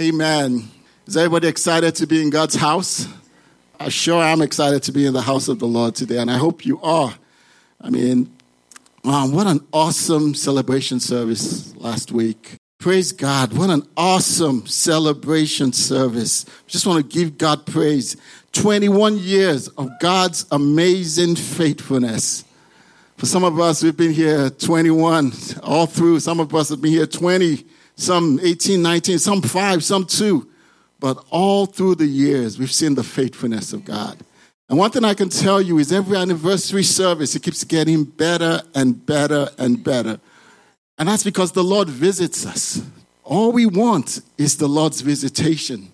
Amen. Is everybody excited to be in God's house? I sure am excited to be in the house of the Lord today, and I hope you are. I mean, um, what an awesome celebration service last week. Praise God. What an awesome celebration service. Just want to give God praise. 21 years of God's amazing faithfulness. For some of us, we've been here 21 all through. Some of us have been here 20, some 18, 19, some five, some two. But all through the years, we've seen the faithfulness of God. And one thing I can tell you is every anniversary service, it keeps getting better and better and better. And that's because the Lord visits us. All we want is the Lord's visitation.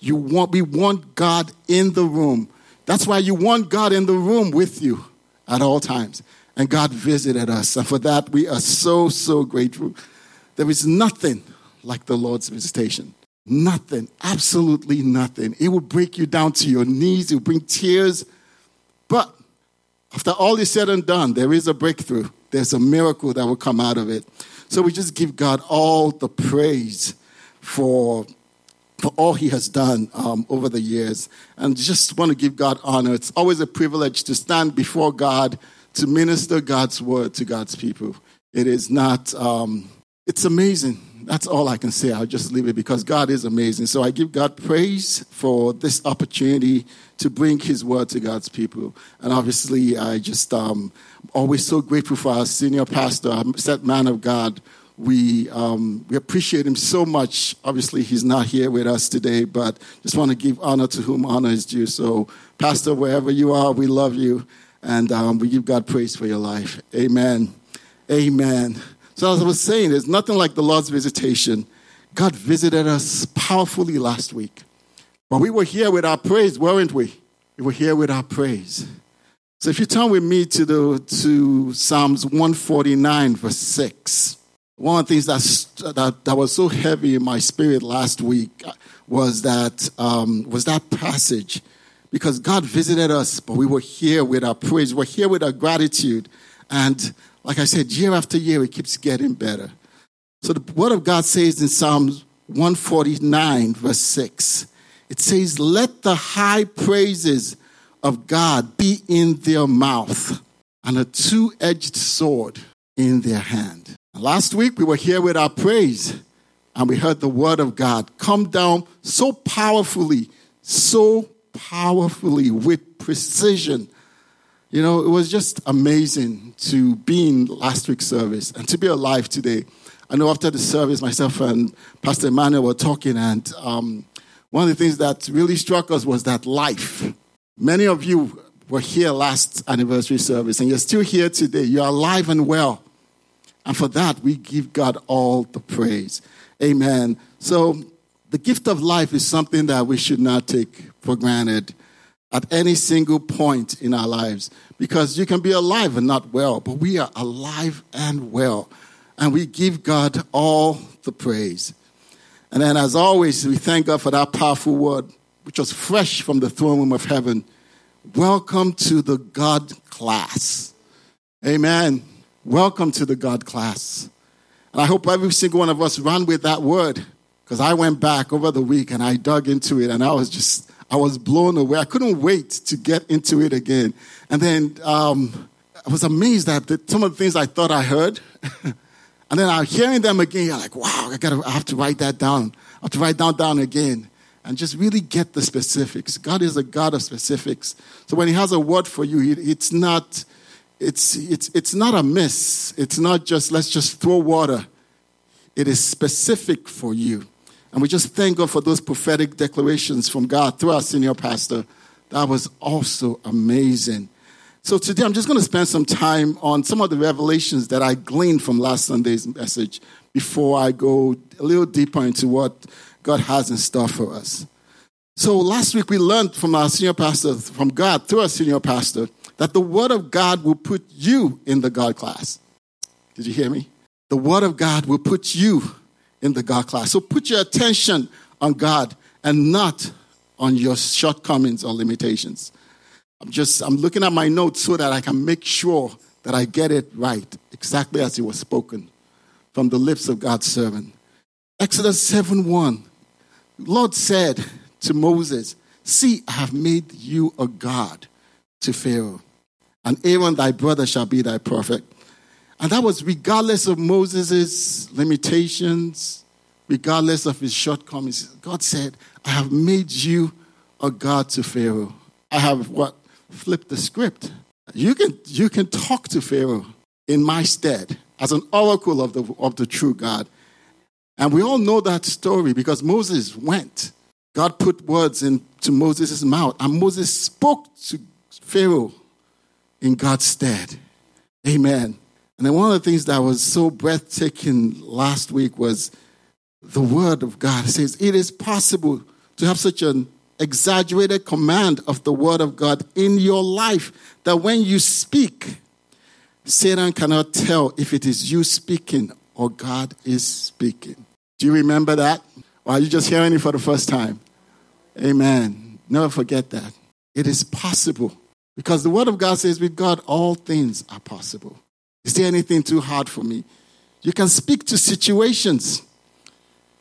You want, we want God in the room. That's why you want God in the room with you at all times. And God visited us. And for that, we are so, so grateful. There is nothing like the Lord's visitation. Nothing, absolutely nothing. It will break you down to your knees, it will bring tears. But after all is said and done, there is a breakthrough. There's a miracle that will come out of it. So we just give God all the praise for, for all He has done um, over the years. And just want to give God honor. It's always a privilege to stand before God to minister God's word to God's people. It is not, um, it's amazing. That's all I can say. I'll just leave it because God is amazing. So I give God praise for this opportunity to bring His word to God's people. And obviously, I just um, always so grateful for our senior pastor, our set man of God. We um, we appreciate him so much. Obviously, he's not here with us today, but just want to give honor to whom honor is due. So, Pastor, wherever you are, we love you, and um, we give God praise for your life. Amen. Amen. So, as I was saying, there's nothing like the Lord's visitation. God visited us powerfully last week. But we were here with our praise, weren't we? We were here with our praise. So if you turn with me to, the, to Psalms 149, verse 6, one of the things that, that, that was so heavy in my spirit last week was that, um, was that passage. Because God visited us, but we were here with our praise. We're here with our gratitude. And like I said, year after year, it keeps getting better. So the word of God says in Psalms 149, verse 6, it says, Let the high praises of God be in their mouth and a two edged sword in their hand. Last week, we were here with our praise and we heard the word of God come down so powerfully, so powerfully with precision you know, it was just amazing to be in last week's service and to be alive today. I know after the service, myself and Pastor Emmanuel were talking, and um, one of the things that really struck us was that life. Many of you were here last anniversary service, and you're still here today. You're alive and well. And for that, we give God all the praise. Amen. So, the gift of life is something that we should not take for granted at any single point in our lives because you can be alive and not well, but we are alive and well. And we give God all the praise. And then, as always, we thank God for that powerful word, which was fresh from the throne room of heaven. Welcome to the God class. Amen. Welcome to the God class. And I hope every single one of us ran with that word because I went back over the week and I dug into it and I was just I was blown away. I couldn't wait to get into it again. And then um, I was amazed at the, some of the things I thought I heard. and then I'm hearing them again. You're like, wow, I, gotta, I have to write that down. I have to write down down again and just really get the specifics. God is a God of specifics. So when He has a word for you, it's not, it's, it's, it's not a miss. It's not just let's just throw water. It is specific for you. And we just thank God for those prophetic declarations from God through our senior pastor. That was also amazing. So today I'm just going to spend some time on some of the revelations that I gleaned from last Sunday's message before I go a little deeper into what God has in store for us. So last week we learned from our senior pastor, from God through our senior pastor, that the word of God will put you in the God class. Did you hear me? The word of God will put you in the God class. So put your attention on God and not on your shortcomings or limitations. I'm just I'm looking at my notes so that I can make sure that I get it right, exactly as it was spoken from the lips of God's servant. Exodus 7 1. Lord said to Moses, See, I have made you a God to Pharaoh, and Aaron thy brother shall be thy prophet. And that was regardless of Moses' limitations, regardless of his shortcomings. God said, I have made you a God to Pharaoh. I have what? Flipped the script. You can, you can talk to Pharaoh in my stead as an oracle of the, of the true God. And we all know that story because Moses went. God put words into Moses' mouth, and Moses spoke to Pharaoh in God's stead. Amen. And then one of the things that was so breathtaking last week was the word of God. It says, It is possible to have such an exaggerated command of the word of God in your life that when you speak, Satan cannot tell if it is you speaking or God is speaking. Do you remember that? Or are you just hearing it for the first time? Amen. Never forget that. It is possible. Because the Word of God says, with God, all things are possible. Is there anything too hard for me? You can speak to situations,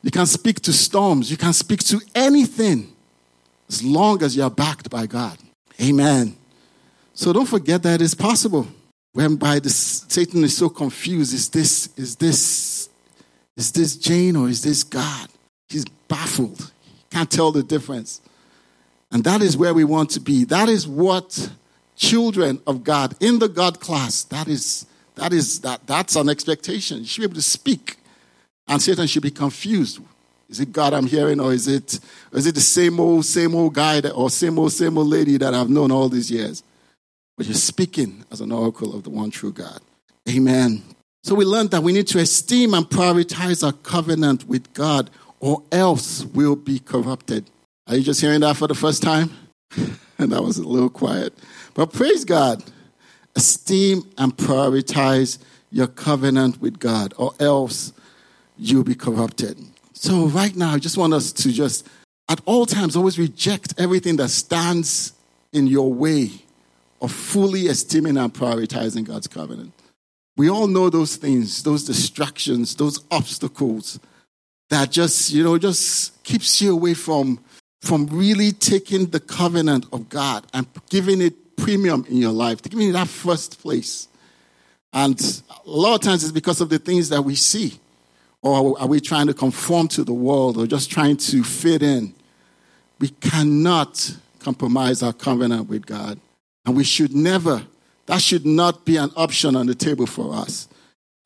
you can speak to storms, you can speak to anything as long as you're backed by God. Amen. So don't forget that it's possible. When by the Satan is so confused, is this, is this, is this Jane or is this God? He's baffled. He can't tell the difference. And that is where we want to be. That is what children of God in the God class, that is that is that that's an expectation. You should be able to speak. And Satan should be confused. Is it God I'm hearing, or is it is it the same old, same old guy that, or same old, same old lady that I've known all these years? But you're speaking as an oracle of the one true God. Amen. So we learned that we need to esteem and prioritize our covenant with God, or else we'll be corrupted. Are you just hearing that for the first time? and that was a little quiet. But praise God. Esteem and prioritize your covenant with God, or else you'll be corrupted. So, right now, I just want us to just, at all times, always reject everything that stands in your way of fully esteeming and prioritizing God's covenant. We all know those things, those distractions, those obstacles that just, you know, just keeps you away from, from really taking the covenant of God and giving it premium in your life, to give me that first place. And a lot of times it's because of the things that we see. Or are we trying to conform to the world or just trying to fit in? We cannot compromise our covenant with God. And we should never, that should not be an option on the table for us.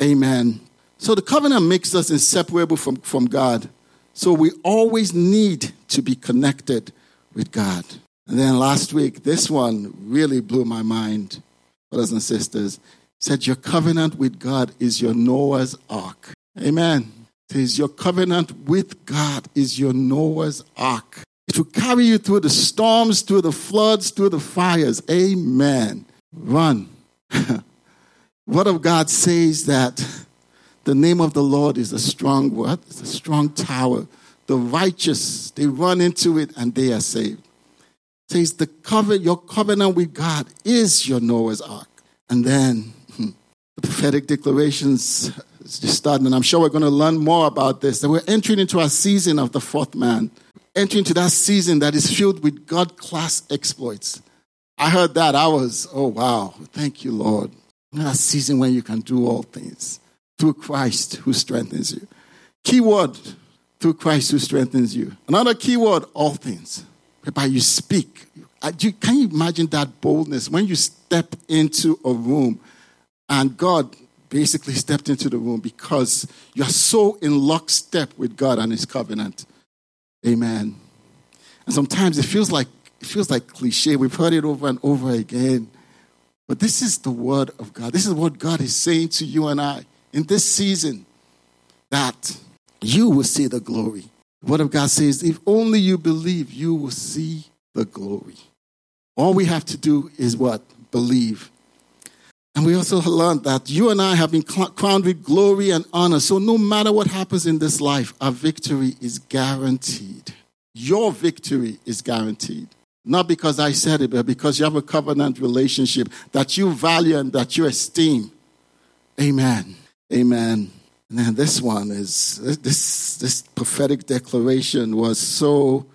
Amen. So the covenant makes us inseparable from, from God. So we always need to be connected with God. And then last week, this one really blew my mind, brothers and sisters. said, Your covenant with God is your Noah's ark. Amen. Says, Your covenant with God is your Noah's ark. It will carry you through the storms, through the floods, through the fires. Amen. Run. Word of God says that the name of the Lord is a strong what? It's a strong tower. The righteous, they run into it and they are saved. Says the covenant, your covenant with God is your Noah's ark. And then hmm, the prophetic declarations starting, and I'm sure we're going to learn more about this. That we're entering into a season of the fourth man enter into that season that is filled with God class exploits. I heard that. I was, oh, wow. Thank you, Lord. That season when you can do all things through Christ who strengthens you. Keyword through Christ who strengthens you. Another keyword, all things. Whereby you speak. Uh, can you imagine that boldness when you step into a room and God basically stepped into the room because you're so in lockstep with God and His covenant? Amen. And sometimes it feels like it feels like cliche. We've heard it over and over again. But this is the word of God. This is what God is saying to you and I in this season that you will see the glory. The word of God says, if only you believe, you will see the glory. All we have to do is what? Believe. And we also learned that you and I have been crowned with glory and honor. So no matter what happens in this life, our victory is guaranteed. Your victory is guaranteed. Not because I said it, but because you have a covenant relationship that you value and that you esteem. Amen. Amen. And this one is this this prophetic declaration was so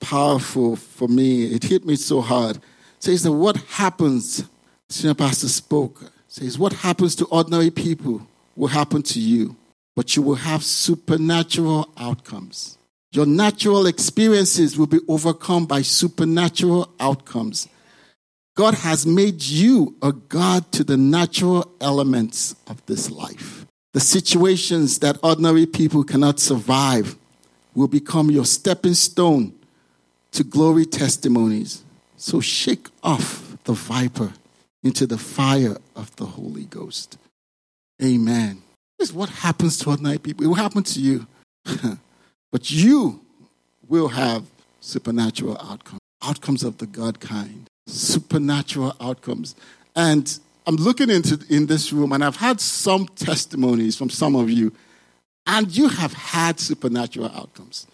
powerful for me. It hit me so hard. It says that what happens, senior pastor spoke, says what happens to ordinary people will happen to you, but you will have supernatural outcomes. Your natural experiences will be overcome by supernatural outcomes. God has made you a God to the natural elements of this life. The situations that ordinary people cannot survive will become your stepping stone to glory testimonies. So shake off the viper into the fire of the Holy Ghost. Amen. This is what happens to ordinary people. It will happen to you. but you will have supernatural outcomes, outcomes of the God kind, supernatural outcomes. And I'm looking into in this room, and I've had some testimonies from some of you, and you have had supernatural outcomes.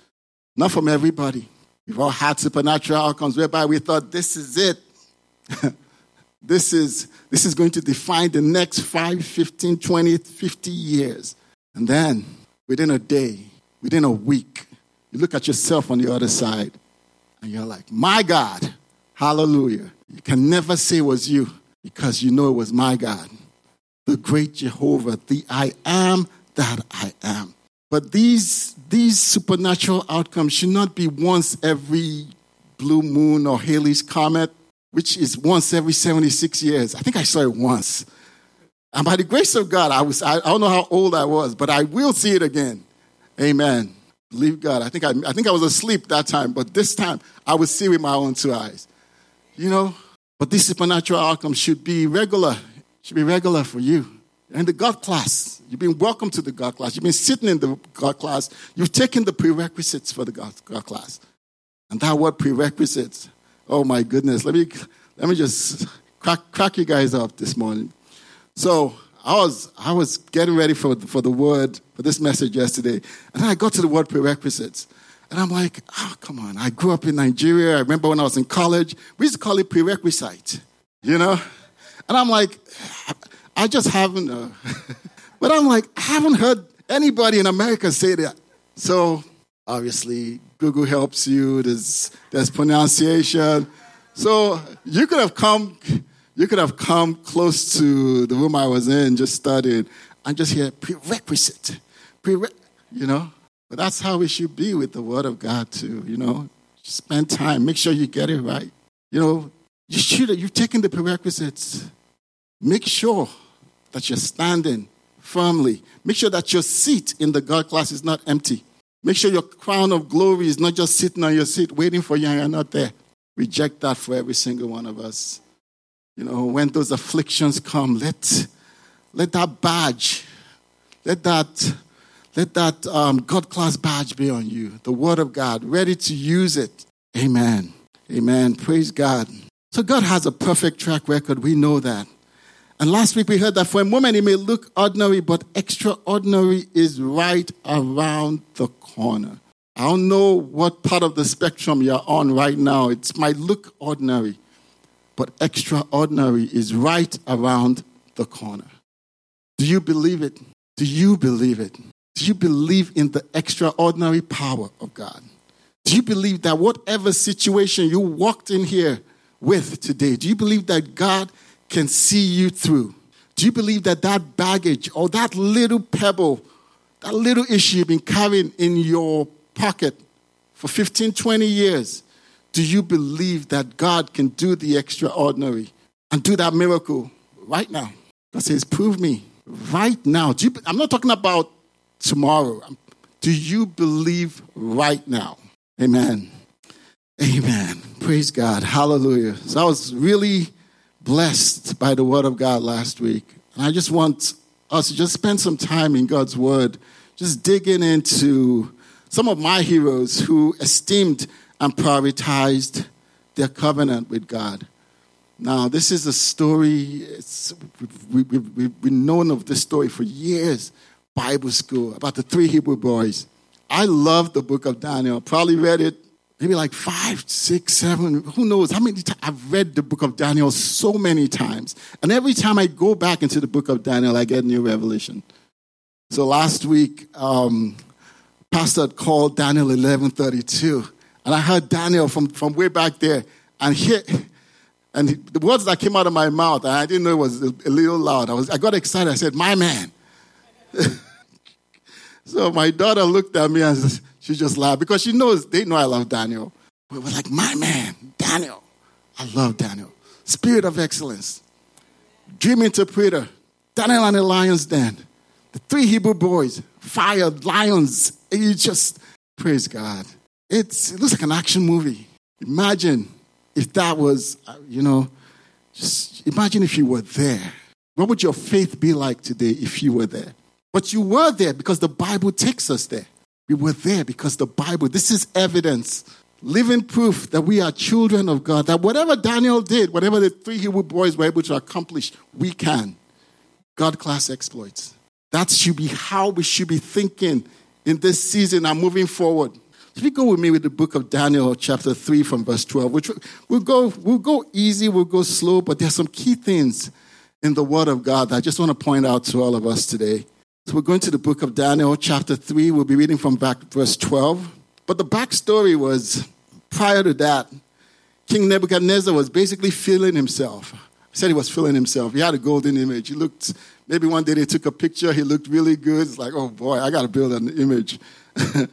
Not from everybody. We've all had supernatural outcomes whereby we thought this is it. this is this is going to define the next 5, 15, 20, 50 years. And then within a day, within a week, you look at yourself on the other side and you're like, my God, hallelujah. You can never say it was you because you know it was my God, the great Jehovah, the I am that I am. But these, these supernatural outcomes should not be once every blue moon or Halley's comet, which is once every 76 years. I think I saw it once. And by the grace of God, I, was, I, don't know how old I was, but I will see it again. Amen. Believe God. I think I, I think I was asleep that time, but this time I will see with my own two eyes. You know, but these supernatural outcomes should be regular, should be regular for you. In the God class, you've been welcome to the God class. You've been sitting in the God class. You've taken the prerequisites for the God, God class. And that word prerequisites, oh my goodness. Let me, let me just crack, crack you guys up this morning. So I was, I was getting ready for, for the word, for this message yesterday. And I got to the word prerequisites. And I'm like, oh, come on. I grew up in Nigeria. I remember when I was in college, we used to call it prerequisite, you know? And I'm like, I just haven't, uh, but I'm like, I haven't heard anybody in America say that. So obviously, Google helps you. There's, there's pronunciation. So you could have come, you could have come close to the room I was in, just studied, and just hear prerequisite, prere- you know. But that's how we should be with the Word of God too. You know, spend time, make sure you get it right. You know, you should. You've taken the prerequisites. Make sure that you're standing firmly. Make sure that your seat in the God class is not empty. Make sure your crown of glory is not just sitting on your seat waiting for you and you're not there. Reject that for every single one of us. You know, when those afflictions come, let, let that badge, let that, let that um, God class badge be on you. The Word of God, ready to use it. Amen. Amen. Praise God. So God has a perfect track record. We know that. And last week we heard that for a moment it may look ordinary, but extraordinary is right around the corner. I don't know what part of the spectrum you're on right now. It might look ordinary, but extraordinary is right around the corner. Do you believe it? Do you believe it? Do you believe in the extraordinary power of God? Do you believe that whatever situation you walked in here with today, do you believe that God can see you through? Do you believe that that baggage or that little pebble, that little issue you've been carrying in your pocket for 15, 20 years, do you believe that God can do the extraordinary and do that miracle right now? God says, Prove me right now. You, I'm not talking about tomorrow. Um, do you believe right now? Amen. Amen. Praise God. Hallelujah. So I was really blessed by the word of God last week. And I just want us to just spend some time in God's word, just digging into some of my heroes who esteemed and prioritized their covenant with God. Now, this is a story, we, we, we've known of this story for years. Bible school about the three Hebrew boys. I love the book of Daniel. Probably read it maybe like five, six, seven, who knows how many times I've read the book of Daniel so many times. And every time I go back into the book of Daniel, I get new revelation. So last week, um, Pastor called Daniel 11:32, and I heard Daniel from, from way back there, and he, and the words that came out of my mouth, and I didn't know it was a, a little loud. I was, I got excited. I said, "My man." so my daughter looked at me and she just laughed because she knows they know I love Daniel. We were like, "My man, Daniel." I love Daniel. Spirit of excellence. Dream interpreter. Daniel and the lion's den. The three Hebrew boys. Fire, lions. You just praise God. It's, it looks like an action movie. Imagine if that was, uh, you know, just imagine if you were there. What would your faith be like today if you were there? But you were there because the Bible takes us there. We were there because the Bible, this is evidence living proof that we are children of God, that whatever Daniel did, whatever the three Hebrew boys were able to accomplish, we can. God class exploits. That should be how we should be thinking in this season and moving forward. If you go with me with the book of Daniel, chapter 3, from verse 12, which we'll go, we'll go easy, we'll go slow, but there's some key things in the Word of God that I just want to point out to all of us today. So we're going to the book of Daniel, chapter 3. We'll be reading from back verse 12. But the backstory was prior to that, King Nebuchadnezzar was basically feeling himself. He said he was feeling himself. He had a golden image. He looked, maybe one day they took a picture, he looked really good. It's like, oh boy, I got to build an image. He's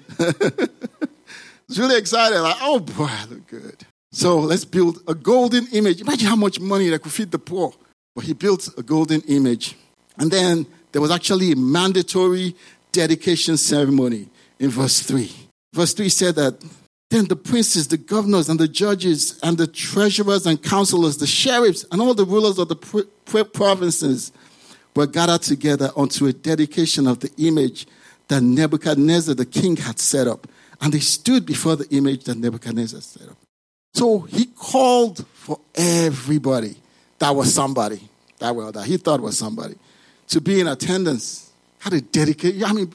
really excited, like, oh boy, I look good. So let's build a golden image. Imagine how much money that could feed the poor. But he built a golden image. And then there was actually a mandatory dedication ceremony in verse 3. Verse 3 said that then the princes, the governors, and the judges, and the treasurers and counselors, the sheriffs, and all the rulers of the provinces were gathered together unto a dedication of the image that Nebuchadnezzar the king had set up. And they stood before the image that Nebuchadnezzar set up. So he called for everybody that was somebody, that well, that he thought was somebody, to be in attendance. How to dedicate, I mean,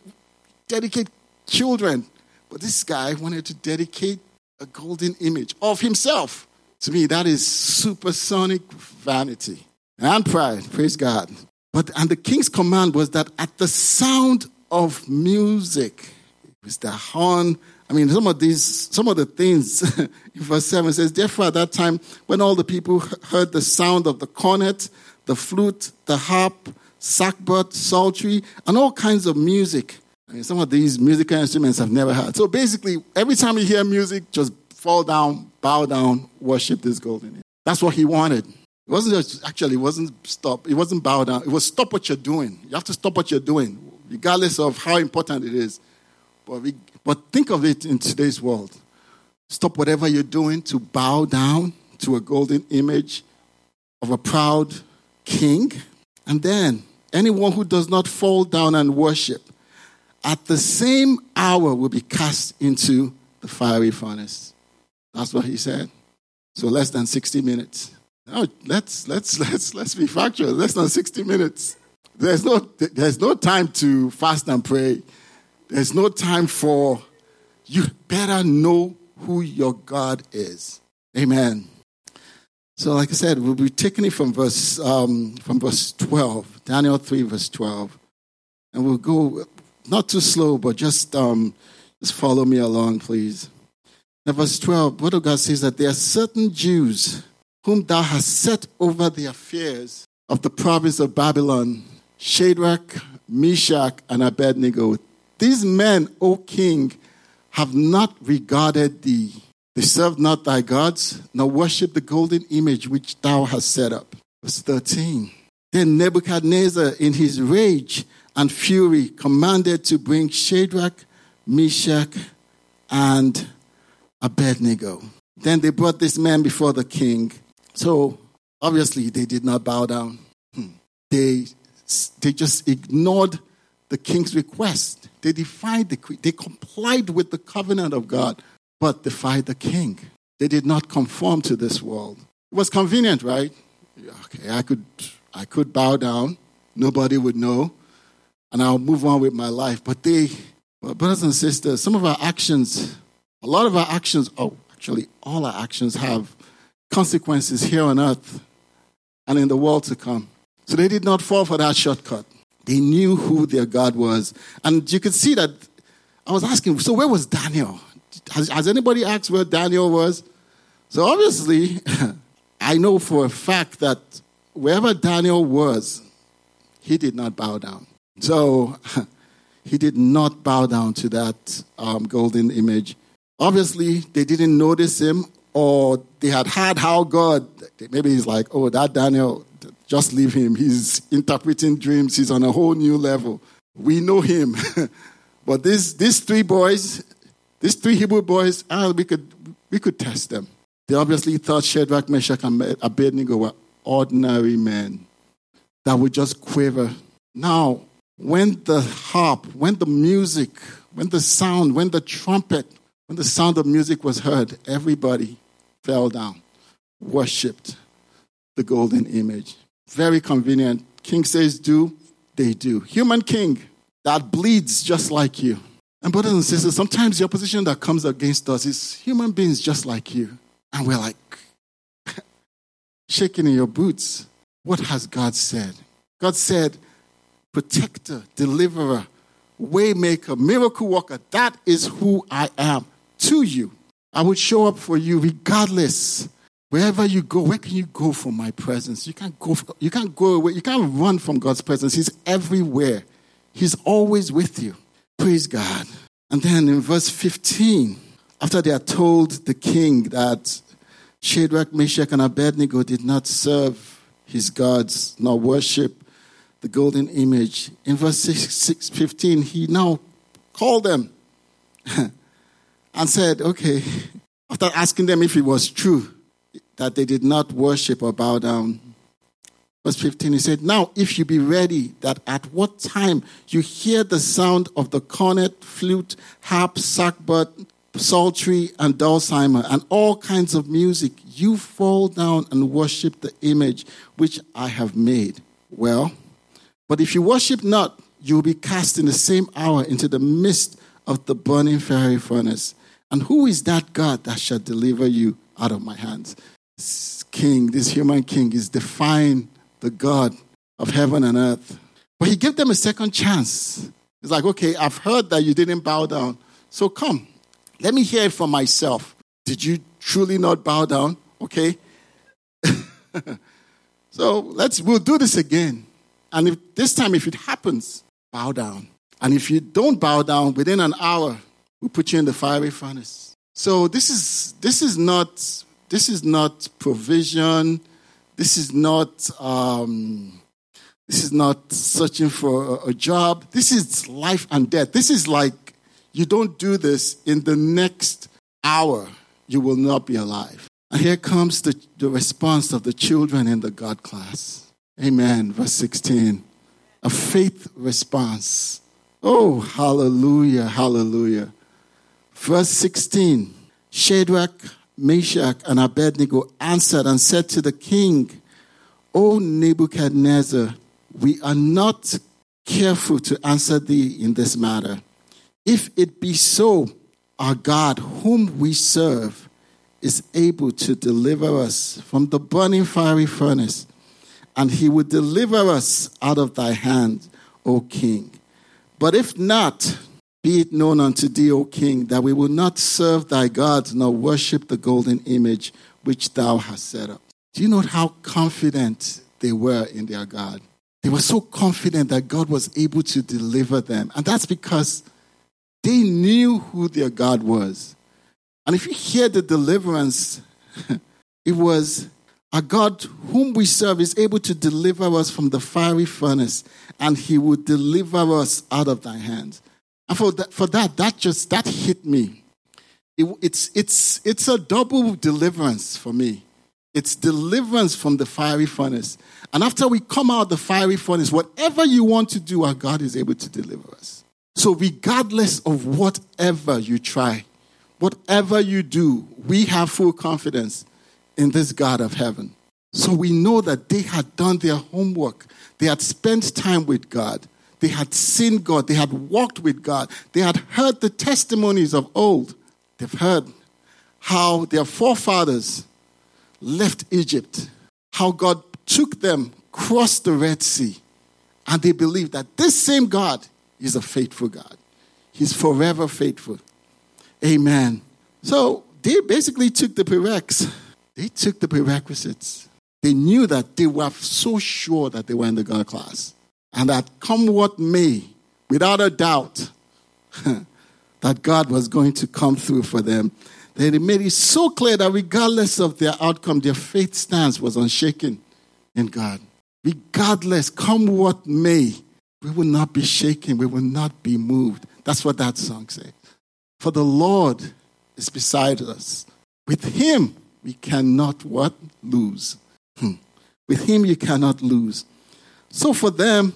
dedicate children but this guy wanted to dedicate a golden image of himself. To me, that is supersonic vanity and pride. Praise God. But and the king's command was that at the sound of music, it was the horn. I mean, some of these, some of the things in verse 7 says, Therefore, at that time, when all the people heard the sound of the cornet, the flute, the harp, sackbut, psaltery, and all kinds of music, I mean, some of these musical instruments I've never heard. So basically, every time you hear music, just fall down, bow down, worship this golden. image. That's what he wanted. It wasn't just, actually, it wasn't stop. It wasn't bow down. It was stop what you're doing. You have to stop what you're doing, regardless of how important it is. But, we, but think of it in today's world. Stop whatever you're doing to bow down to a golden image of a proud king. And then anyone who does not fall down and worship at the same hour will be cast into the fiery furnace. That's what he said. So less than 60 minutes. Now let's let's let's let's be factual. Less than 60 minutes. There's no there's no time to fast and pray. There's no time for you better know who your God is. Amen. So, like I said, we'll be taking it from verse um, from verse 12, Daniel 3, verse 12. And we'll go not too slow, but just, um, just follow me along, please. Now, verse 12, Word of God says that there are certain Jews whom thou hast set over the affairs of the province of Babylon, Shadrach, Meshach, and Abednego. These men, O king, have not regarded thee. They served not thy gods, nor worship the golden image which thou hast set up. Verse 13. Then Nebuchadnezzar, in his rage, and fury commanded to bring Shadrach, Meshach, and Abednego. Then they brought this man before the king. So obviously they did not bow down. Hmm. They, they just ignored the king's request. They defied the they complied with the covenant of God, but defied the king. They did not conform to this world. It was convenient, right? Okay, I could I could bow down. Nobody would know and I'll move on with my life. But they, brothers and sisters, some of our actions, a lot of our actions, oh, actually, all our actions have consequences here on earth and in the world to come. So they did not fall for that shortcut. They knew who their God was. And you could see that I was asking, so where was Daniel? Has, has anybody asked where Daniel was? So obviously, I know for a fact that wherever Daniel was, he did not bow down. So he did not bow down to that um, golden image. Obviously, they didn't notice him, or they had heard how God, maybe he's like, oh, that Daniel, just leave him. He's interpreting dreams, he's on a whole new level. We know him. but these, these three boys, these three Hebrew boys, ah, we, could, we could test them. They obviously thought Shadrach, Meshach, and Abednego were ordinary men that would just quiver. Now, when the harp, when the music, when the sound, when the trumpet, when the sound of music was heard, everybody fell down, worshipped the golden image. Very convenient. King says, do, they do. Human king that bleeds just like you. And brothers and sisters, sometimes the opposition that comes against us is human beings just like you. And we're like, shaking in your boots. What has God said? God said, protector, deliverer, waymaker, miracle worker. That is who I am to you. I would show up for you regardless. Wherever you go, where can you go from my presence? You can't go, you can't go away. You can't run from God's presence. He's everywhere. He's always with you. Praise God. And then in verse 15, after they are told the king that Shadrach, Meshach, and Abednego did not serve his gods nor worship the golden image. In verse 6, 6 15, he now called them and said, Okay, after asking them if it was true that they did not worship or bow down. Verse 15, he said, Now, if you be ready, that at what time you hear the sound of the cornet, flute, harp, sackbut, psaltery, and dulcimer, and all kinds of music, you fall down and worship the image which I have made. Well, but if you worship not, you will be cast in the same hour into the midst of the burning fiery furnace. And who is that God that shall deliver you out of my hands? This king, this human king, is defying the God of heaven and earth. But he gave them a second chance. It's like, okay, I've heard that you didn't bow down. So come, let me hear it from myself. Did you truly not bow down? Okay. so let's we'll do this again. And if this time if it happens, bow down. And if you don't bow down within an hour, we'll put you in the fiery furnace. So this is this is not this is not provision. This is not um, this is not searching for a, a job. This is life and death. This is like you don't do this in the next hour, you will not be alive. And here comes the, the response of the children in the God class. Amen. Verse 16. A faith response. Oh, hallelujah, hallelujah. Verse 16 Shadrach, Meshach, and Abednego answered and said to the king, O Nebuchadnezzar, we are not careful to answer thee in this matter. If it be so, our God, whom we serve, is able to deliver us from the burning fiery furnace, and he will deliver us out of thy hand, O king. But if not, be it known unto thee, O king, that we will not serve thy gods nor worship the golden image which thou hast set up. Do you know how confident they were in their God? They were so confident that God was able to deliver them. And that's because they knew who their God was. And if you hear the deliverance, it was a God whom we serve is able to deliver us from the fiery furnace, and he will deliver us out of thy hands. And for that, for that, that just that hit me. It, it's it's it's a double deliverance for me. It's deliverance from the fiery furnace. And after we come out the fiery furnace, whatever you want to do, our God is able to deliver us. So, regardless of whatever you try, whatever you do, we have full confidence in this God of heaven. So, we know that they had done their homework, they had spent time with God, they had seen God, they had walked with God, they had heard the testimonies of old. They've heard how their forefathers left Egypt, how God took them, crossed the Red Sea, And they believe that this same God is a faithful God. He's forever faithful. Amen. So they basically took the prereqs. They took the prerequisites. They knew that they were so sure that they were in the God class. And that come what may, without a doubt, that God was going to come through for them. They made it so clear that regardless of their outcome, their faith stance was unshaken in God. Regardless, come what may, we will not be shaken, we will not be moved. That's what that song says. For the Lord is beside us. With him we cannot what? Lose. Hmm. With him you cannot lose. So for them,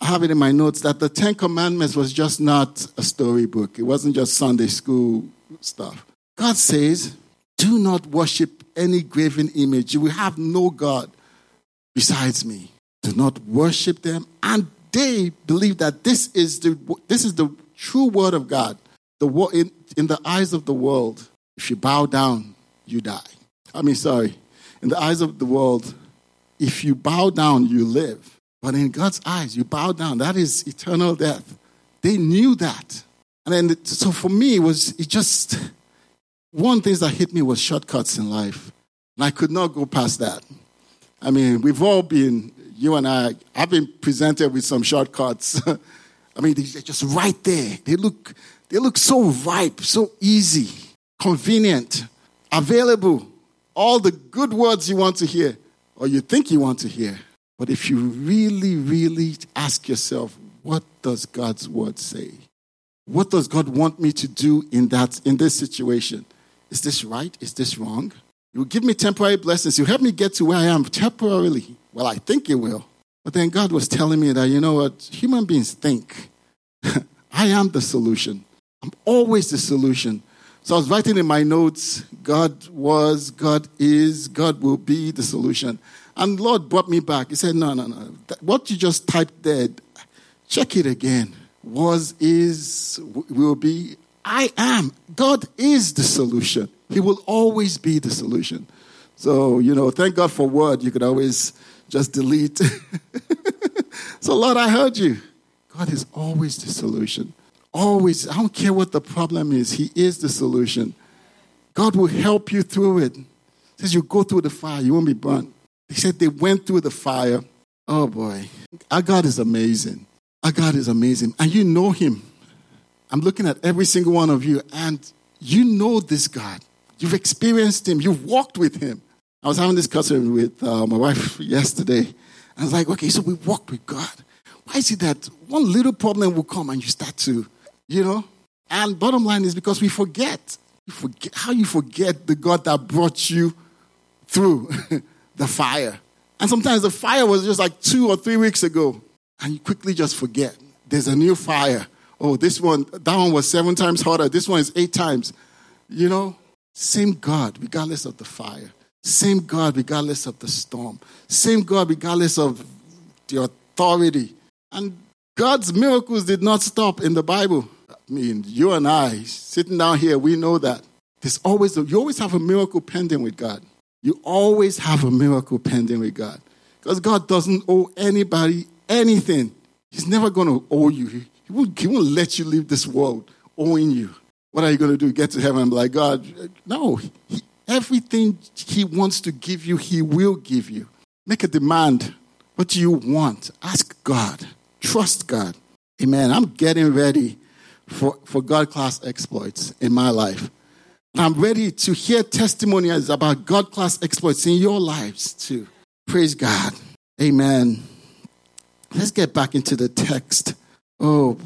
I have it in my notes that the Ten Commandments was just not a storybook. It wasn't just Sunday school stuff. God says, do not worship any graven image. You will have no God besides me. Do not worship them. And they believe that this is the, this is the true word of God. The, in, in the eyes of the world, if you bow down, you die. I mean, sorry. In the eyes of the world, if you bow down, you live. But in God's eyes, you bow down. That is eternal death. They knew that. And then, so for me, it was it just one thing that hit me was shortcuts in life. And I could not go past that. I mean, we've all been, you and I, I've been presented with some shortcuts. I mean, they're just right there. They look, they look so ripe, so easy, convenient, available. All the good words you want to hear, or you think you want to hear. But if you really, really ask yourself, what does God's word say? What does God want me to do in that in this situation? Is this right? Is this wrong? You give me temporary blessings. You help me get to where I am temporarily. Well, I think you will. But then God was telling me that, you know what? Human beings think. I am the solution. I'm always the solution. So I was writing in my notes God was, God is, God will be the solution. And Lord brought me back. He said, No, no, no. What you just typed there, check it again. Was, is, will be. I am. God is the solution. He will always be the solution. So, you know, thank God for word. You could always just delete. so, Lord, I heard you. God is always the solution. Always. I don't care what the problem is, He is the solution. God will help you through it. He Says you go through the fire, you won't be burnt. He said they went through the fire. Oh boy. Our God is amazing. Our God is amazing. And you know Him. I'm looking at every single one of you, and you know this God. You've experienced Him, you've walked with Him. I was having this discussion with uh, my wife yesterday. I was like, okay, so we walked with God. Why is it that one little problem will come and you start to, you know? And bottom line is because we forget. You forget how you forget the God that brought you through. the fire. And sometimes the fire was just like two or three weeks ago, and you quickly just forget. There's a new fire. Oh, this one, that one was seven times hotter. This one is eight times. You know, same God, regardless of the fire. Same God, regardless of the storm. Same God, regardless of the authority. And God's miracles did not stop in the Bible. I mean, you and I, sitting down here, we know that. There's always, you always have a miracle pending with God. You always have a miracle pending with God. Because God doesn't owe anybody anything. He's never going to owe you. He, he, won't, he won't let you leave this world owing you. What are you going to do? Get to heaven and be like, God, no. He, everything He wants to give you, He will give you. Make a demand. What do you want? Ask God. Trust God. Amen. I'm getting ready for, for God class exploits in my life. I'm ready to hear testimonies about God class exploits in your lives too. Praise God. Amen. Let's get back into the text. Oh,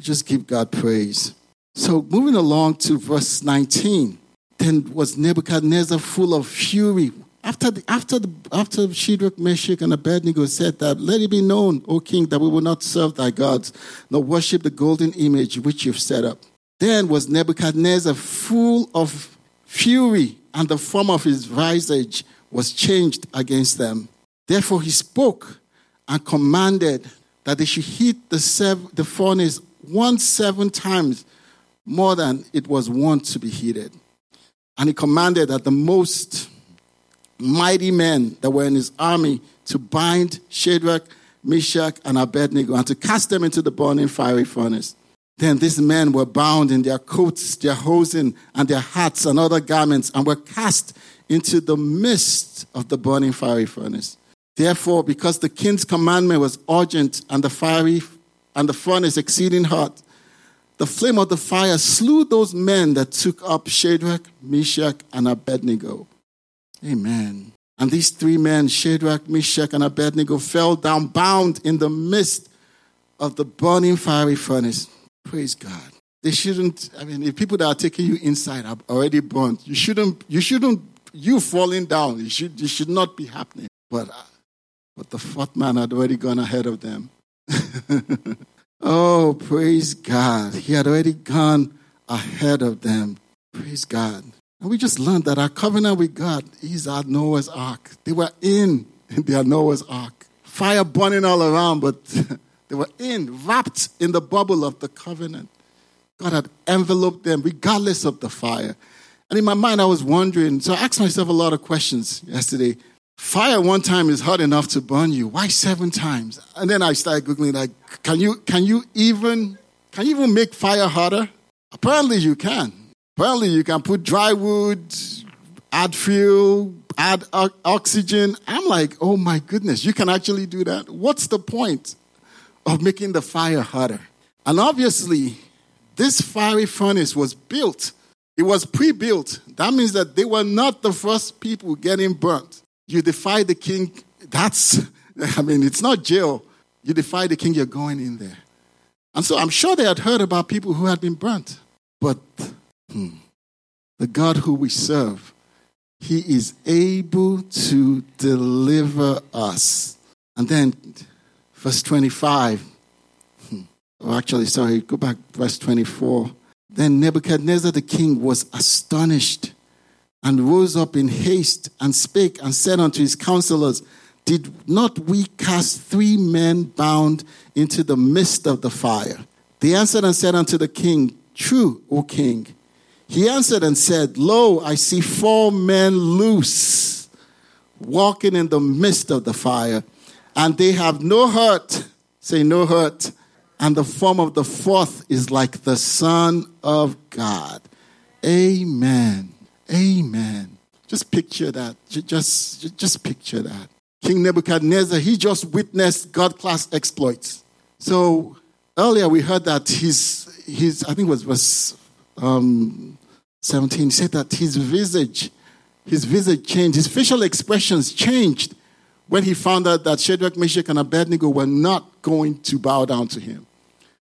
just give God praise. So, moving along to verse 19. Then was Nebuchadnezzar full of fury. After, the, after, the, after Shadrach, Meshach, and Abednego said that, let it be known, O king, that we will not serve thy gods, nor worship the golden image which you've set up. Then was Nebuchadnezzar full of fury, and the form of his visage was changed against them. Therefore he spoke and commanded that they should heat the, sev- the furnace one seven times more than it was wont to be heated. And he commanded that the most mighty men that were in his army to bind Shadrach, Meshach, and Abednego, and to cast them into the burning fiery furnace. Then these men were bound in their coats, their hosen, and their hats and other garments, and were cast into the midst of the burning fiery furnace. Therefore, because the king's commandment was urgent and the fiery and the furnace exceeding hot, the flame of the fire slew those men that took up Shadrach, Meshach, and Abednego. Amen. And these three men, Shadrach, Meshach, and Abednego, fell down bound in the midst of the burning fiery furnace. Praise God. They shouldn't, I mean, if people that are taking you inside are already burnt, you shouldn't, you shouldn't, you falling down, it should, it should not be happening. But, uh, but the fourth man had already gone ahead of them. oh, praise God. He had already gone ahead of them. Praise God. And we just learned that our covenant with God is our Noah's ark. They were in their Noah's ark. Fire burning all around, but they were in, wrapped in the bubble of the covenant. God had enveloped them regardless of the fire. And in my mind, I was wondering, so I asked myself a lot of questions yesterday. Fire one time is hot enough to burn you. Why seven times? And then I started Googling, like, can you, can you even, can you even make fire hotter? Apparently you can. Apparently, you can put dry wood, add fuel, add oxygen. I'm like, oh my goodness, you can actually do that. What's the point of making the fire hotter? And obviously, this fiery furnace was built. It was pre built. That means that they were not the first people getting burnt. You defy the king, that's, I mean, it's not jail. You defy the king, you're going in there. And so I'm sure they had heard about people who had been burnt. But Hmm. The God who we serve, He is able to deliver us. And then, verse 25. Hmm. Oh, actually, sorry, go back, verse 24. Then Nebuchadnezzar the king was astonished and rose up in haste and spake and said unto his counselors, Did not we cast three men bound into the midst of the fire? They answered and said unto the king, True, O king. He answered and said, Lo, I see four men loose, walking in the midst of the fire, and they have no hurt. Say, no hurt. And the form of the fourth is like the Son of God. Amen. Amen. Just picture that. Just, just picture that. King Nebuchadnezzar, he just witnessed God class exploits. So earlier we heard that his, his I think it was verse um, 17 said that his visage, his visage changed, his facial expressions changed when he found out that Shadrach, Meshach, and Abednego were not going to bow down to him.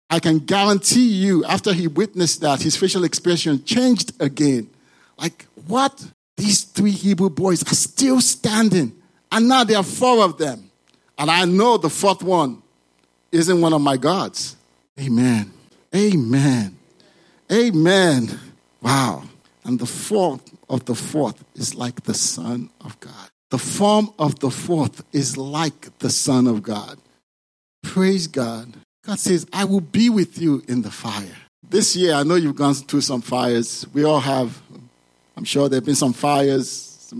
I can guarantee you, after he witnessed that, his facial expression changed again. Like, what? These three Hebrew boys are still standing, and now there are four of them. And I know the fourth one isn't one of my gods. Amen. Amen. Amen. Wow. And the form of the fourth is like the Son of God. The form of the fourth is like the Son of God. Praise God. God says, I will be with you in the fire. This year, I know you've gone through some fires. We all have. I'm sure there have been some fires,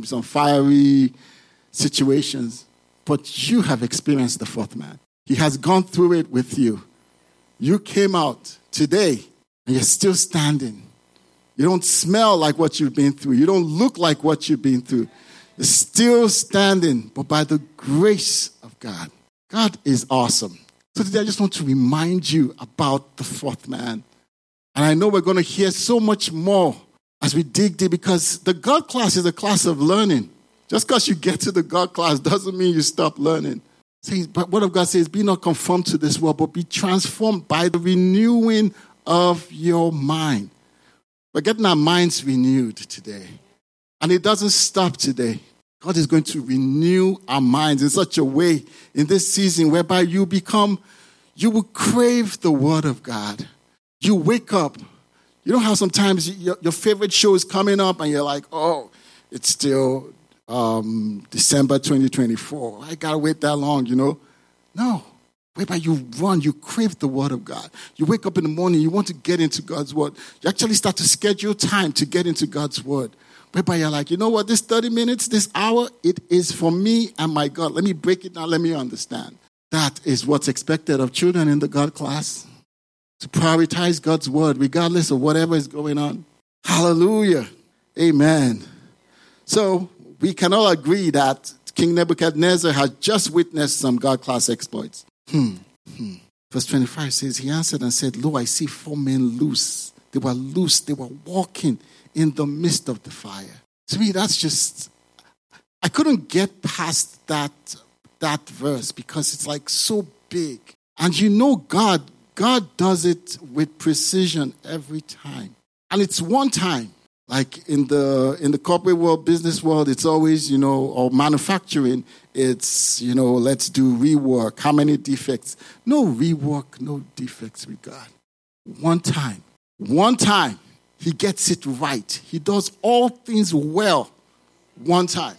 some fiery situations. But you have experienced the fourth man. He has gone through it with you. You came out today and you're still standing. You don't smell like what you've been through. You don't look like what you've been through. You're still standing, but by the grace of God. God is awesome. So today I just want to remind you about the fourth man. And I know we're going to hear so much more as we dig deep because the God class is a class of learning. Just because you get to the God class doesn't mean you stop learning. See, but what of God says, be not conformed to this world, but be transformed by the renewing of your mind. We're getting our minds renewed today. And it doesn't stop today. God is going to renew our minds in such a way in this season whereby you become, you will crave the Word of God. You wake up. You know how sometimes your, your favorite show is coming up and you're like, oh, it's still um, December 2024. I gotta wait that long, you know? No whereby you run, you crave the word of God. You wake up in the morning, you want to get into God's word. You actually start to schedule time to get into God's word. Whereby you're like, you know what, this 30 minutes, this hour, it is for me and my God. Let me break it down, let me understand. That is what's expected of children in the God class to prioritize God's word regardless of whatever is going on. Hallelujah. Amen. So we can all agree that King Nebuchadnezzar had just witnessed some God class exploits. Hmm. Hmm. Verse 25 says, He answered and said, Lo, I see four men loose. They were loose, they were walking in the midst of the fire. To me, that's just, I couldn't get past that, that verse because it's like so big. And you know, God, God does it with precision every time. And it's one time. Like in the in the corporate world, business world, it's always, you know, or manufacturing, it's, you know, let's do rework. How many defects? No rework, no defects with God. One time. One time. He gets it right. He does all things well one time.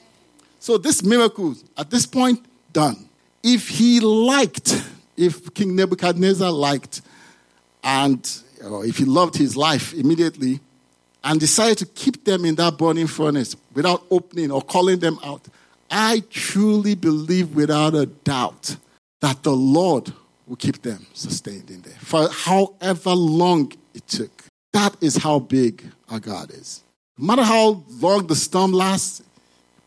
So this miracle, at this point, done. If he liked, if King Nebuchadnezzar liked, and if he loved his life immediately, and decided to keep them in that burning furnace without opening or calling them out, I truly believe without a doubt that the Lord will keep them sustained in there for however long it took. That is how big our God is. No matter how long the storm lasts,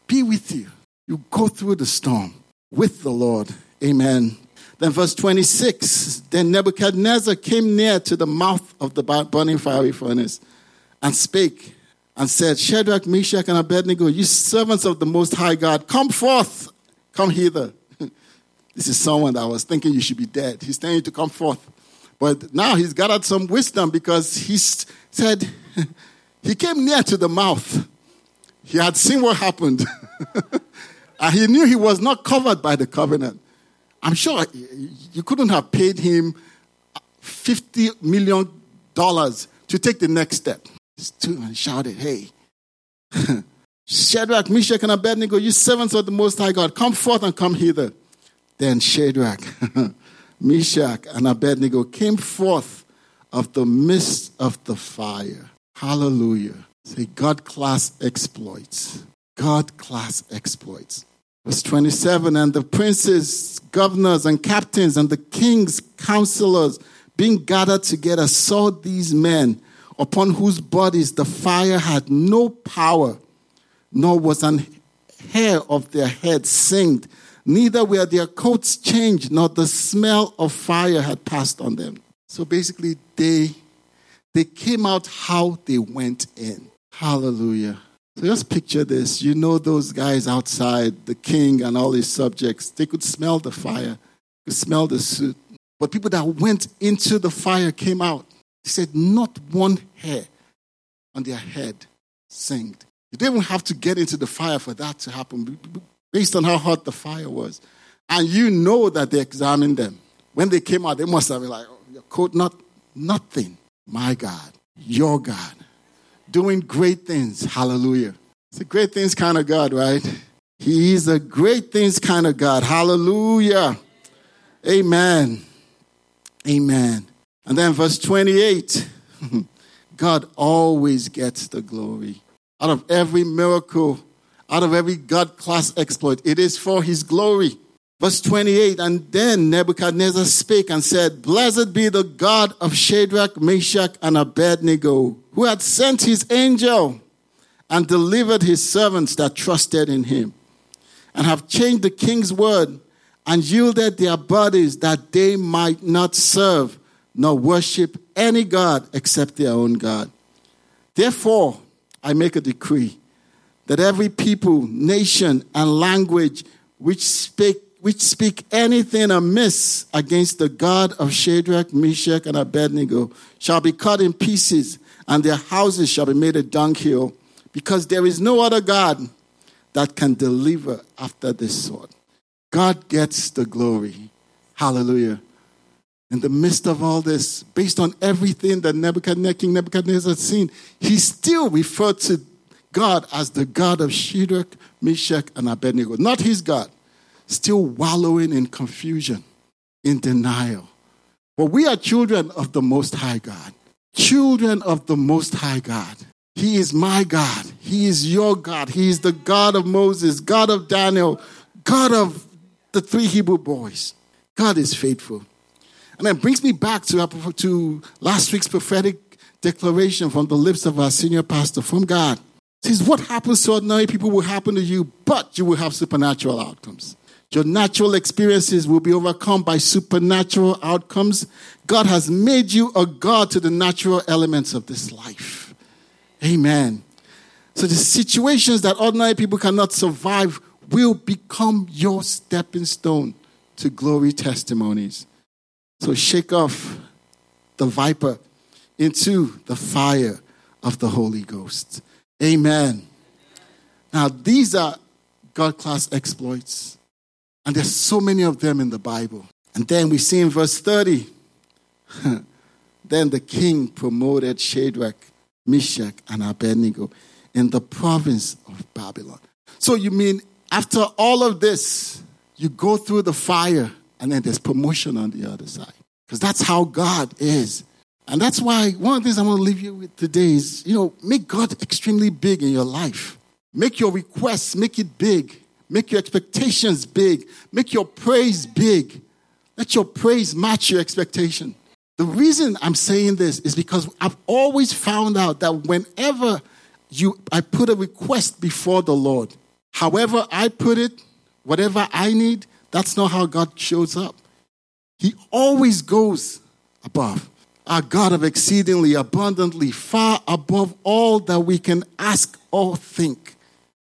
be with you. You go through the storm with the Lord. Amen. Then, verse 26 Then Nebuchadnezzar came near to the mouth of the burning fiery furnace and spake and said, Shadrach, Meshach, and Abednego, you servants of the Most High God, come forth, come hither. this is someone that was thinking you should be dead. He's telling you to come forth. But now he's gathered some wisdom because he said, he came near to the mouth. He had seen what happened. and he knew he was not covered by the covenant. I'm sure you couldn't have paid him $50 million to take the next step stood and shouted, Hey, Shadrach, Meshach, and Abednego, you servants of the Most High God, come forth and come hither. Then Shadrach, Meshach, and Abednego came forth of the midst of the fire. Hallelujah. Say, God class exploits. God class exploits. Verse 27 And the princes, governors, and captains, and the king's counselors, being gathered together, saw these men upon whose bodies the fire had no power, nor was an hair of their head singed, neither were their coats changed, nor the smell of fire had passed on them. So basically, they they came out how they went in. Hallelujah. So just picture this. You know those guys outside, the king and all his subjects, they could smell the fire, could smell the soot. But people that went into the fire came out. He said, Not one hair on their head singed. You didn't even have to get into the fire for that to happen, based on how hot the fire was. And you know that they examined them. When they came out, they must have been like, oh, your coat, not nothing. My God, your God, doing great things. Hallelujah. It's a great things kind of God, right? He is a great things kind of God. Hallelujah. Amen. Amen. And then verse 28 God always gets the glory. Out of every miracle, out of every God class exploit, it is for his glory. Verse 28 And then Nebuchadnezzar spake and said, Blessed be the God of Shadrach, Meshach, and Abednego, who had sent his angel and delivered his servants that trusted in him, and have changed the king's word and yielded their bodies that they might not serve nor worship any God except their own God. Therefore, I make a decree that every people, nation, and language which speak, which speak anything amiss against the God of Shadrach, Meshach, and Abednego shall be cut in pieces, and their houses shall be made a dunghill, because there is no other God that can deliver after this sort. God gets the glory. Hallelujah in the midst of all this, based on everything that Nebuchadnezzar, King Nebuchadnezzar had seen, he still referred to God as the God of Shadrach, Meshach, and Abednego, not his God, still wallowing in confusion, in denial. But we are children of the Most High God, children of the Most High God. He is my God. He is your God. He is the God of Moses, God of Daniel, God of the three Hebrew boys. God is faithful. And that brings me back to, to last week's prophetic declaration from the lips of our senior pastor from God. Says, What happens to ordinary people will happen to you, but you will have supernatural outcomes. Your natural experiences will be overcome by supernatural outcomes. God has made you a God to the natural elements of this life. Amen. So the situations that ordinary people cannot survive will become your stepping stone to glory testimonies. So shake off the viper into the fire of the Holy Ghost. Amen. Now, these are God class exploits, and there's so many of them in the Bible. And then we see in verse 30 then the king promoted Shadrach, Meshach, and Abednego in the province of Babylon. So, you mean after all of this, you go through the fire and then there's promotion on the other side. Because that's how God is. And that's why one of the things I want to leave you with today is, you know, make God extremely big in your life. Make your requests, make it big. Make your expectations big. Make your praise big. Let your praise match your expectation. The reason I'm saying this is because I've always found out that whenever you I put a request before the Lord, however I put it, whatever I need, that's not how God shows up. He always goes above. Our God of exceedingly abundantly, far above all that we can ask or think.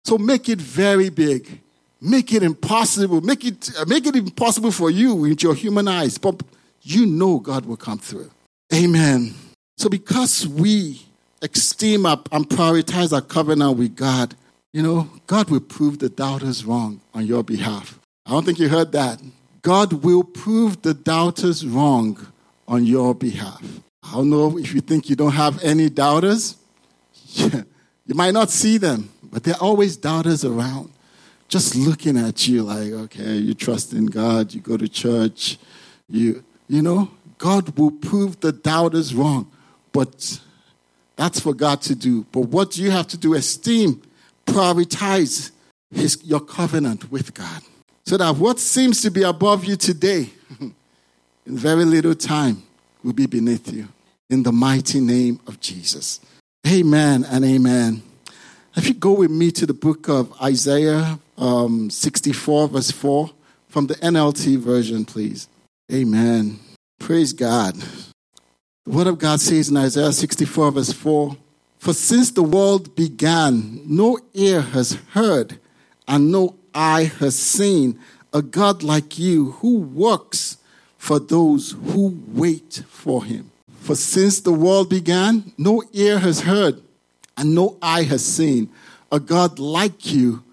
So make it very big. Make it impossible. Make it, uh, make it impossible for you with your human eyes. But you know God will come through. Amen. So because we esteem up and prioritize our covenant with God, you know, God will prove the doubters wrong on your behalf. I don't think you heard that. God will prove the doubters wrong on your behalf. I don't know if you think you don't have any doubters. you might not see them, but there are always doubters around. Just looking at you like, okay, you trust in God, you go to church, you you know, God will prove the doubters wrong. But that's for God to do. But what you have to do? Esteem, prioritize his, your covenant with God. So that what seems to be above you today, in very little time, will be beneath you. In the mighty name of Jesus. Amen and amen. If you go with me to the book of Isaiah um, 64, verse 4, from the NLT version, please. Amen. Praise God. The Word of God says in Isaiah 64, verse 4 For since the world began, no ear has heard, and no eye has seen a God like you who works for those who wait for him. For since the world began, no ear has heard, and no eye has seen a God like you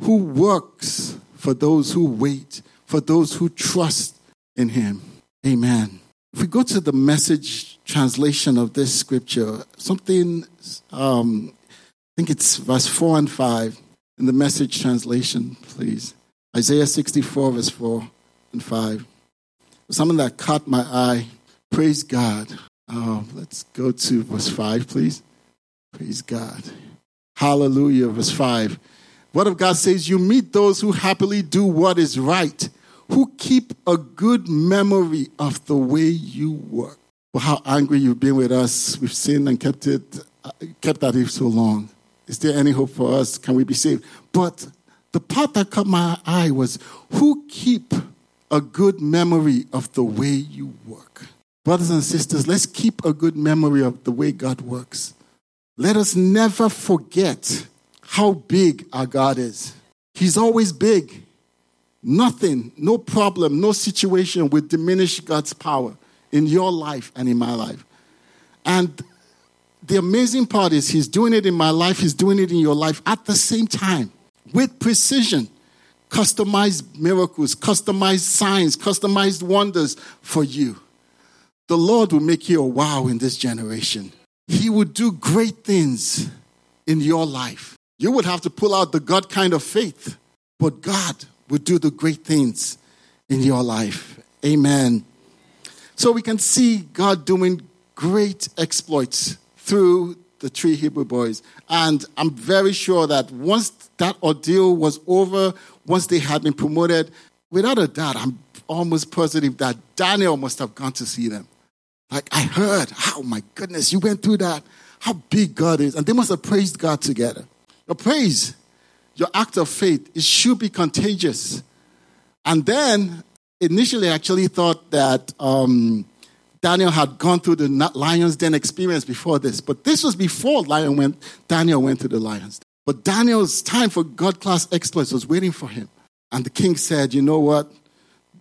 who works for those who wait, for those who trust in him. Amen. If we go to the message translation of this scripture, something, um, I think it's verse 4 and 5 in the message translation, please. Isaiah 64, verse 4 and 5. Something that caught my eye. Praise God. Oh, let's go to verse 5, please. Praise God. Hallelujah, verse 5. What if God says, You meet those who happily do what is right who keep a good memory of the way you work. For how angry you've been with us. We've sinned and kept it, uh, kept that it so long. Is there any hope for us? Can we be saved? But the part that caught my eye was who keep a good memory of the way you work. Brothers and sisters, let's keep a good memory of the way God works. Let us never forget how big our God is. He's always big. Nothing, no problem, no situation will diminish God's power in your life and in my life. And the amazing part is, He's doing it in my life, He's doing it in your life at the same time with precision. Customized miracles, customized signs, customized wonders for you. The Lord will make you a wow in this generation. He will do great things in your life. You would have to pull out the God kind of faith, but God will do the great things in your life. Amen. So we can see God doing great exploits through the three Hebrew boys. And I'm very sure that once that ordeal was over, once they had been promoted, without a doubt, I'm almost positive that Daniel must have gone to see them. Like, I heard, oh my goodness, you went through that. How big God is. And they must have praised God together. Your praise, your act of faith, it should be contagious. And then, initially, I actually thought that um, Daniel had gone through the lion's den experience before this. But this was before Lion went, Daniel went to the lion's den. But Daniel's time for God class exploits was waiting for him. And the king said, You know what?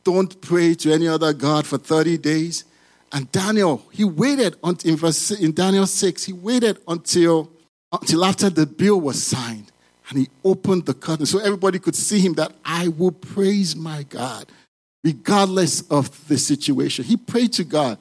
Don't pray to any other God for 30 days. And Daniel, he waited until in, verse, in Daniel 6, he waited until, until after the bill was signed. And he opened the curtain so everybody could see him that I will praise my God regardless of the situation. He prayed to God,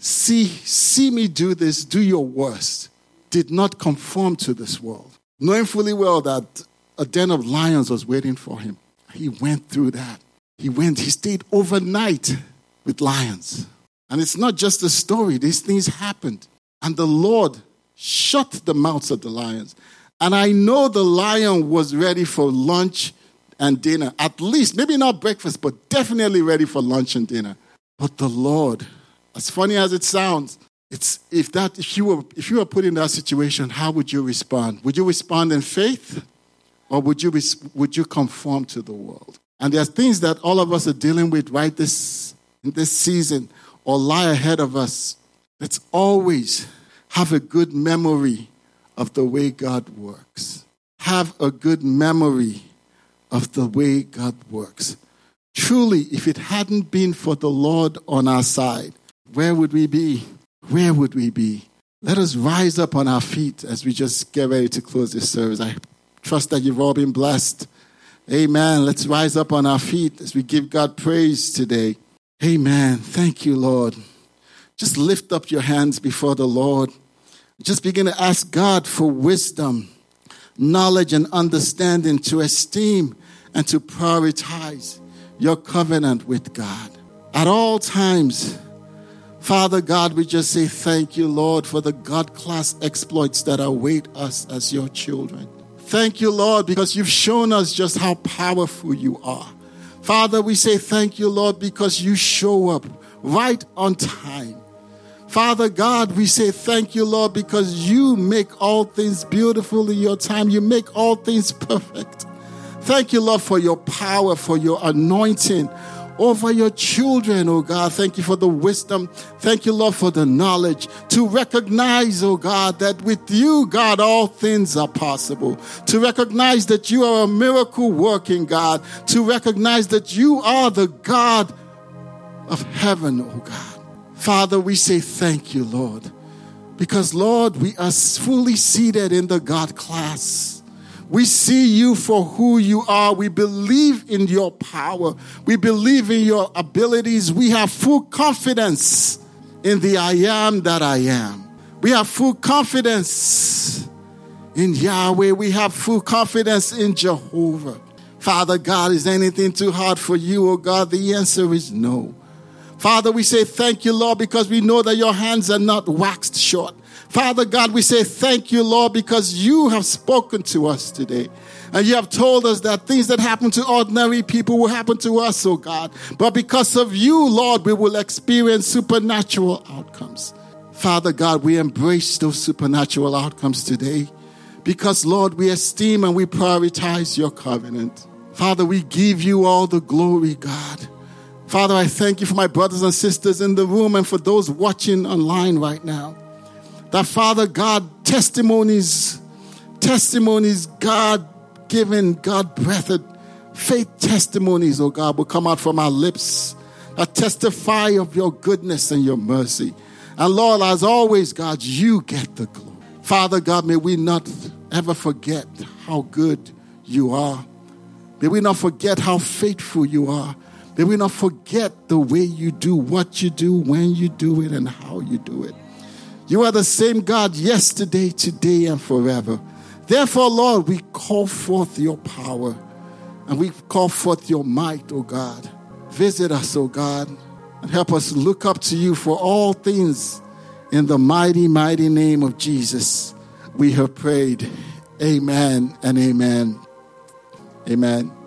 see, see me do this, do your worst. Did not conform to this world. Knowing fully well that a den of lions was waiting for him. He went through that. He went, he stayed overnight with lions. And it's not just a story, these things happened. And the Lord shut the mouths of the lions. And I know the lion was ready for lunch and dinner, at least, maybe not breakfast, but definitely ready for lunch and dinner. But the Lord, as funny as it sounds, it's if that if you were if you were put in that situation, how would you respond? Would you respond in faith, or would you would you conform to the world? And there's things that all of us are dealing with right this in this season or lie ahead of us. Let's always have a good memory of the way God works. Have a good memory of the way God works. Truly, if it hadn't been for the Lord on our side, where would we be? Where would we be? Let us rise up on our feet as we just get ready to close this service. I trust that you've all been blessed. Amen. Let's rise up on our feet as we give God praise today. Amen. Thank you, Lord. Just lift up your hands before the Lord. Just begin to ask God for wisdom knowledge and understanding to esteem and to prioritize your covenant with God. At all times, Father God, we just say thank you, Lord, for the God class exploits that await us as your children. Thank you, Lord, because you've shown us just how powerful you are. Father, we say thank you, Lord, because you show up right on time. Father God, we say thank you, Lord, because you make all things beautiful in your time. You make all things perfect. Thank you, Lord, for your power, for your anointing over your children, oh God. Thank you for the wisdom. Thank you, Lord, for the knowledge to recognize, oh God, that with you, God, all things are possible. To recognize that you are a miracle working God. To recognize that you are the God of heaven, oh God. Father, we say thank you, Lord, because, Lord, we are fully seated in the God class. We see you for who you are. We believe in your power. We believe in your abilities. We have full confidence in the I am that I am. We have full confidence in Yahweh. We have full confidence in Jehovah. Father God, is anything too hard for you, oh God? The answer is no. Father, we say thank you, Lord, because we know that your hands are not waxed short. Father God, we say thank you, Lord, because you have spoken to us today. And you have told us that things that happen to ordinary people will happen to us, oh God. But because of you, Lord, we will experience supernatural outcomes. Father God, we embrace those supernatural outcomes today because, Lord, we esteem and we prioritize your covenant. Father, we give you all the glory, God. Father, I thank you for my brothers and sisters in the room and for those watching online right now. That, Father God, testimonies, testimonies, God given, God breathed, faith testimonies, oh God, will come out from our lips that testify of your goodness and your mercy. And Lord, as always, God, you get the glory. Father God, may we not ever forget how good you are. May we not forget how faithful you are. May we not forget the way you do what you do, when you do it, and how you do it. You are the same God yesterday, today, and forever. Therefore, Lord, we call forth your power and we call forth your might, O God. Visit us, O God, and help us look up to you for all things. In the mighty, mighty name of Jesus, we have prayed. Amen and amen. Amen.